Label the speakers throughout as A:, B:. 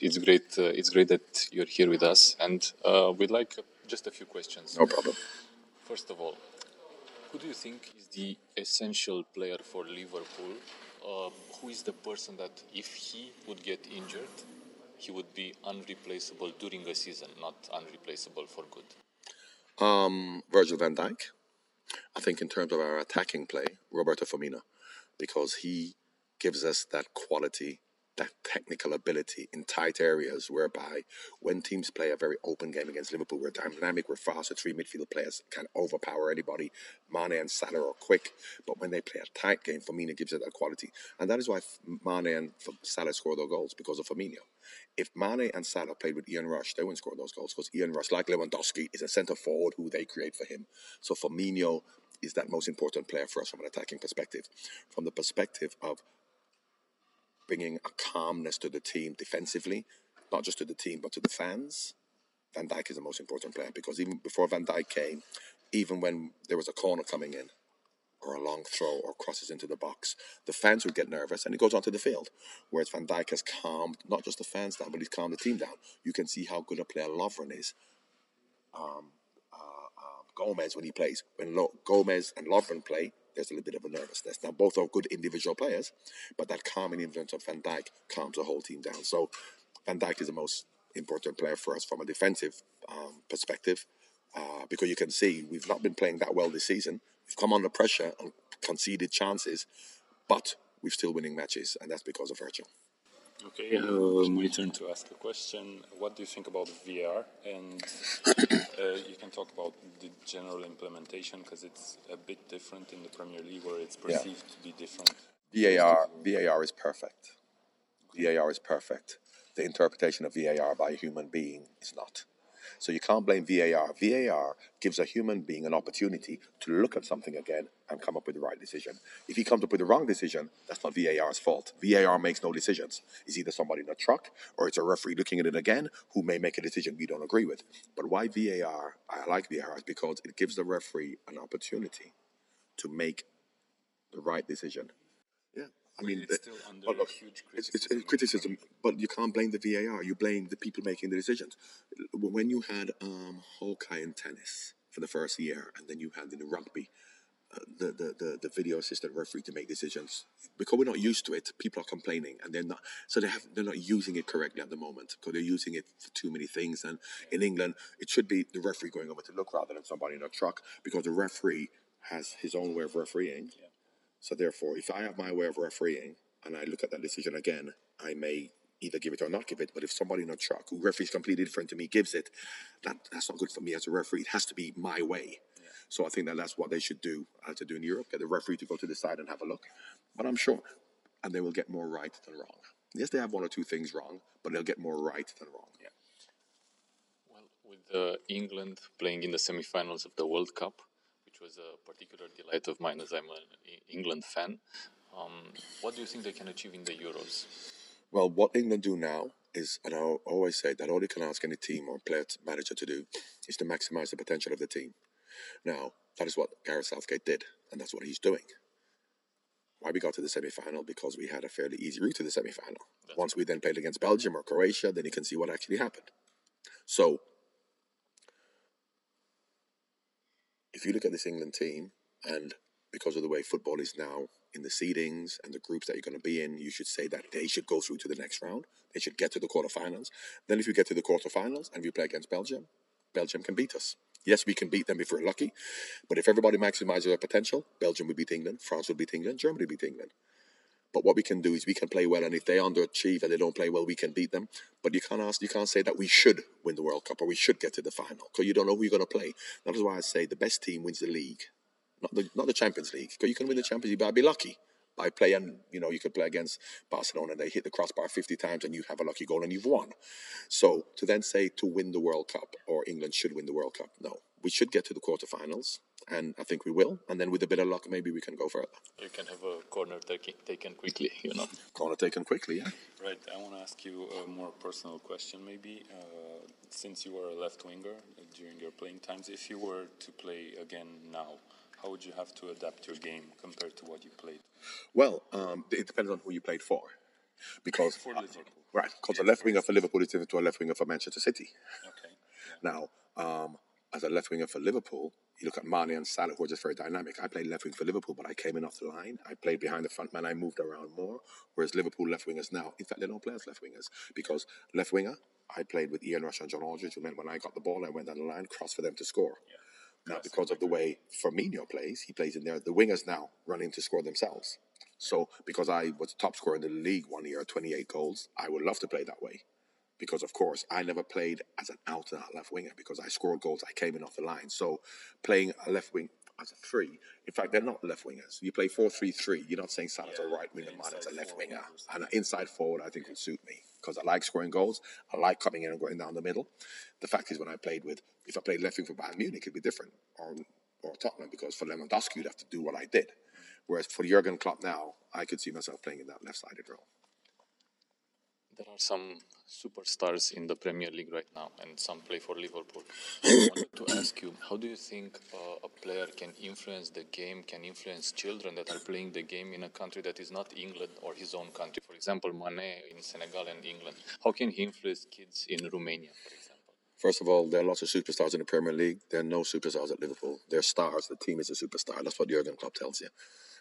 A: it's great. Uh, it's great that you're here with us, and uh, we'd like just a few questions.
B: No problem.
A: First of all, who do you think is the essential player for Liverpool? Uh, who is the person that, if he would get injured, he would be unreplaceable during a season, not unreplaceable for good?
B: Um, Virgil van Dijk. I think in terms of our attacking play, Roberto Firmino, because he gives us that quality that technical ability in tight areas whereby when teams play a very open game against Liverpool, we're dynamic, we're fast, the three midfield players can overpower anybody. Mane and Salah are quick, but when they play a tight game, Firmino gives it that quality. And that is why Mane and Salah score their goals because of Firmino. If Mane and Salah played with Ian Rush, they wouldn't score those goals because Ian Rush, like Lewandowski, is a centre forward who they create for him. So Firmino is that most important player for us from an attacking perspective. From the perspective of bringing a calmness to the team defensively, not just to the team but to the fans. Van Dijk is the most important player because even before Van Dijk came, even when there was a corner coming in, or a long throw, or crosses into the box, the fans would get nervous and it goes onto the field. Whereas Van Dijk has calmed not just the fans down, but he's calmed the team down. You can see how good a player Lovren is. Um, Gomez when he plays, when Lo- Gomez and Lovren play, there's a little bit of a nervousness. Now, both are good individual players, but that calming influence of Van Dijk calms the whole team down. So, Van Dijk is the most important player for us from a defensive um, perspective uh, because you can see we've not been playing that well this season. We've come under pressure and conceded chances, but we're still winning matches, and that's because of Virgil.
A: Okay, uh, my turn to ask a question. What do you think about VAR? And uh, you can talk about the general implementation because it's a bit different in the Premier League where it's perceived yeah. to be different.
B: VAR, VAR is perfect. VAR is perfect. The interpretation of VAR by a human being is not. So you can't blame VAR. VAR gives a human being an opportunity to look at something again and come up with the right decision. If he comes up with the wrong decision, that's not VAR's fault. VAR makes no decisions. It's either somebody in a truck or it's a referee looking at it again who may make a decision we don't agree with. But why VAR, I like VAR, is because it gives the referee an opportunity to make the right decision. I mean,
A: it's still under look, huge criticism. It's,
B: it's, criticism, but you can't blame the VAR. You blame the people making the decisions. When you had um, Hawkeye in tennis for the first year, and then you had in rugby, uh, the, the, the, the video assistant referee to make decisions because we're not used to it. People are complaining, and they're not. So they have they're not using it correctly at the moment because they're using it for too many things. And in England, it should be the referee going over to look rather than somebody in a truck because the referee has his own way of refereeing. Yeah so therefore, if I have my way of refereeing and I look at that decision again, I may either give it or not give it. But if somebody in a truck who referees completely different to me gives it, that that's not good for me as a referee. It has to be my way. Yeah. So I think that that's what they should do uh, to do in Europe. Get the referee to go to the side and have a look. But I'm sure, and they will get more right than wrong. Yes, they have one or two things wrong, but they'll get more right than wrong.
A: Yeah. Well, with uh, England playing in the semi-finals of the World Cup, which was a particular delight of mine as I'm an England fan. Um, what do you think they can achieve in the Euros?
B: Well, what England do now is, and I always say that all you can ask any team or player manager to do is to maximize the potential of the team. Now, that is what Gareth Southgate did, and that's what he's doing. Why we got to the semi final? Because we had a fairly easy route to the semi final. Once we then played against Belgium or Croatia, then you can see what actually happened. So, if you look at this England team, and because of the way football is now in the seedings and the groups that you're going to be in, you should say that they should go through to the next round. They should get to the quarterfinals. Then, if you get to the quarterfinals and you play against Belgium, Belgium can beat us. Yes, we can beat them if we're lucky, but if everybody maximizes their potential, Belgium will beat England, France will beat England, Germany will beat England. But what we can do is we can play well, and if they underachieve and they don't play well, we can beat them. But you can't ask, you can't say that we should win the World Cup or we should get to the final because you don't know who you're going to play. That is why I say the best team wins the league, not the not the Champions League. Because you can win the Champions League, but I'd be lucky by playing. You know, you could play against Barcelona and they hit the crossbar 50 times and you have a lucky goal and you've won. So to then say to win the World Cup or England should win the World Cup, no, we should get to the quarterfinals and I think we will. And then with a bit of luck, maybe we can go further.
A: You can have a corner taken, taken quickly, you know.
B: corner taken quickly, yeah.
A: Right. I want to ask you a more personal question, maybe. Uh, since you were a left winger during your playing times, if you were to play again now, how would you have to adapt your game compared to what you played?
B: Well, um, it depends on who you played for, because
A: for Liverpool.
B: Right, because a left winger for Liverpool is different to a left winger for Manchester City.
C: Okay.
B: Now, um, as a left winger for Liverpool, you look at Mane and Salah, who are just very dynamic. I played left wing for Liverpool, but I came in off the line. I played behind the front man. I moved around more. Whereas Liverpool left wingers now, in fact, they don't play as left wingers because left winger, I played with Ian Rush and John Aldridge, who meant when I got the ball, I went down the line, crossed for them to score. Now, because of the way Firmino plays, he plays in there. The wingers now run in to score themselves. So, because I was top scorer in the league one year, 28 goals, I would love to play that way. Because, of course, I never played as an out and out left winger because I scored goals, I came in off the line. So, playing a left wing as a three, in fact, they're not left wingers. You play 4 3 3, you're not saying Salah's a right winger, Mane's a left winger. And an inside forward, I think, would suit me because I like scoring goals. I like coming in and going down the middle. The fact is, when I played with, if I played left wing for Bayern Munich, it'd be different. Or, or Tottenham, because for Lewandowski, you'd have to do what I did. Whereas for Jurgen Klopp now, I could see myself playing in that left sided role.
A: There are some superstars in the Premier League right now, and some play for Liverpool. I wanted to ask you, how do you think uh, a player can influence the game, can influence children that are playing the game in a country that is not England or his own country? For example, Mane in Senegal and England. How can he influence kids in Romania, for example?
B: First of all, there are lots of superstars in the Premier League. There are no superstars at Liverpool. They're stars. The team is a superstar. That's what Jurgen Klopp tells you.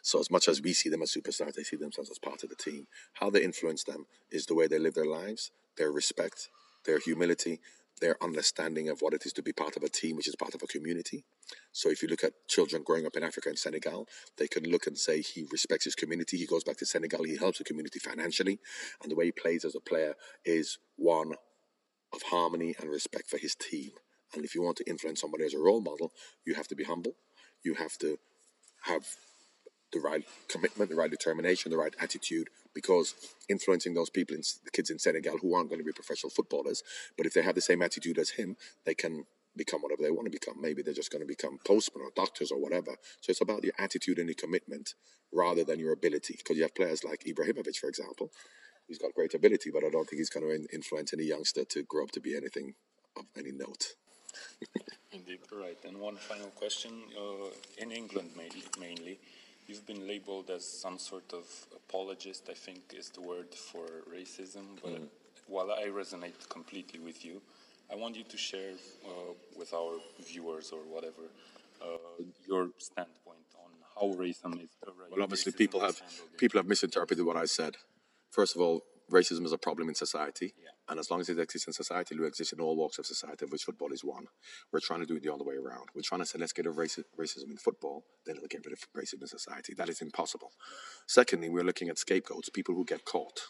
B: So as much as we see them as superstars, they see themselves as part of the team. How they influence them is the way they live their lives, their respect, their humility, their understanding of what it is to be part of a team, which is part of a community. So if you look at children growing up in Africa and Senegal, they can look and say he respects his community. He goes back to Senegal, he helps the community financially, and the way he plays as a player is one of harmony and respect for his team. And if you want to influence somebody as a role model, you have to be humble. You have to have the right commitment, the right determination, the right attitude, because influencing those people, in, the kids in Senegal who aren't going to be professional footballers, but if they have the same attitude as him, they can become whatever they want to become. Maybe they're just going to become postmen or doctors or whatever. So it's about your attitude and your commitment rather than your ability. Because you have players like Ibrahimovic, for example, he's got great ability, but I don't think he's going to influence any youngster to grow up to be anything of any note.
C: Indeed, right. And one final question: uh, in England, mainly, mainly You've been labeled as some sort of apologist, I think is the word for racism. But mm. while I resonate completely with you, I want you to share uh, with our viewers or whatever uh, your standpoint on how racism is. Uh,
B: well, obviously, people have people have misinterpreted what I said. First of all, racism is a problem in society. Yeah. And as long as it exists in society, it will exist in all walks of society, of which football is one. We're trying to do it the other way around. We're trying to say, let's get rid of racism in football, then it'll get rid of racism in society. That is impossible. Secondly, we're looking at scapegoats, people who get caught.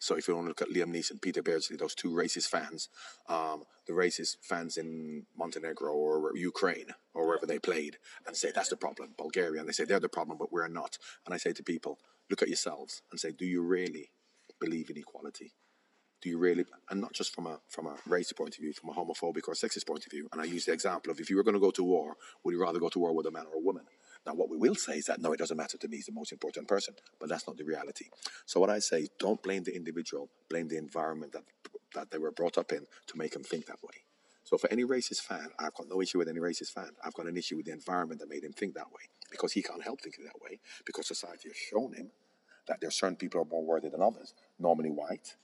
B: So if you want to look at Liam Neeson, Peter Beardsley, those two racist fans, um, the racist fans in Montenegro or Ukraine or wherever they played, and say that's the problem, Bulgaria, and they say they're the problem, but we're not. And I say to people, look at yourselves and say, do you really believe in equality? do you really and not just from a from a race point of view from a homophobic or sexist point of view. And i use the example of if you were going to go to war would you rather go to war with a man or a woman? Now what we will say is that no it doesn't matter to me he's the most important person but that's not the reality. So what i say don't blame the individual blame the environment that that they were brought up in to make them think that way. So for any racist fan i've got no issue with any racist fan. I've got an issue with the environment that made him think that way because he can't help thinking that way because society has shown him that there are certain people are more worthy than others normally white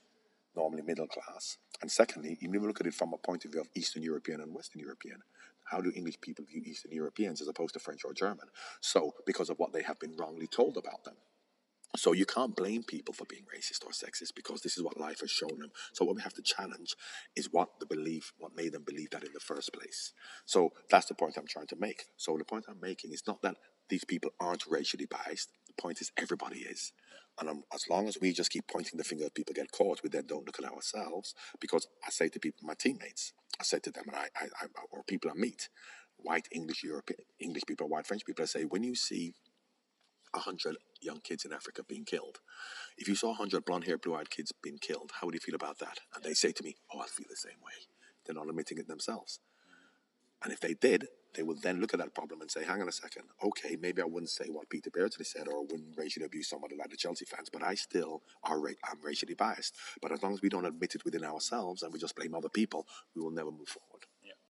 B: normally middle class. And secondly, you never look at it from a point of view of Eastern European and Western European. How do English people view Eastern Europeans as opposed to French or German? So, because of what they have been wrongly told about them. So you can't blame people for being racist or sexist because this is what life has shown them. So what we have to challenge is what the belief, what made them believe that in the first place. So that's the point I'm trying to make. So the point I'm making is not that these people aren't racially biased. The point is everybody is. And as long as we just keep pointing the finger at people get caught, we then don't look at ourselves. Because I say to people, my teammates, I say to them, and I, I, I or people I meet, white English European English people, white French people, I say, when you see hundred young kids in Africa being killed, if you saw hundred blonde-haired, blue-eyed kids being killed, how would you feel about that? And they say to me, "Oh, I feel the same way." They're not admitting it themselves. And if they did, they will then look at that problem and say, hang on a second, okay, maybe I wouldn't say what Peter Beardsley said or wouldn't racially abuse somebody like the Chelsea fans, but I still are ra- I'm racially biased. But as long as we don't admit it within ourselves and we just blame other people, we will never move forward.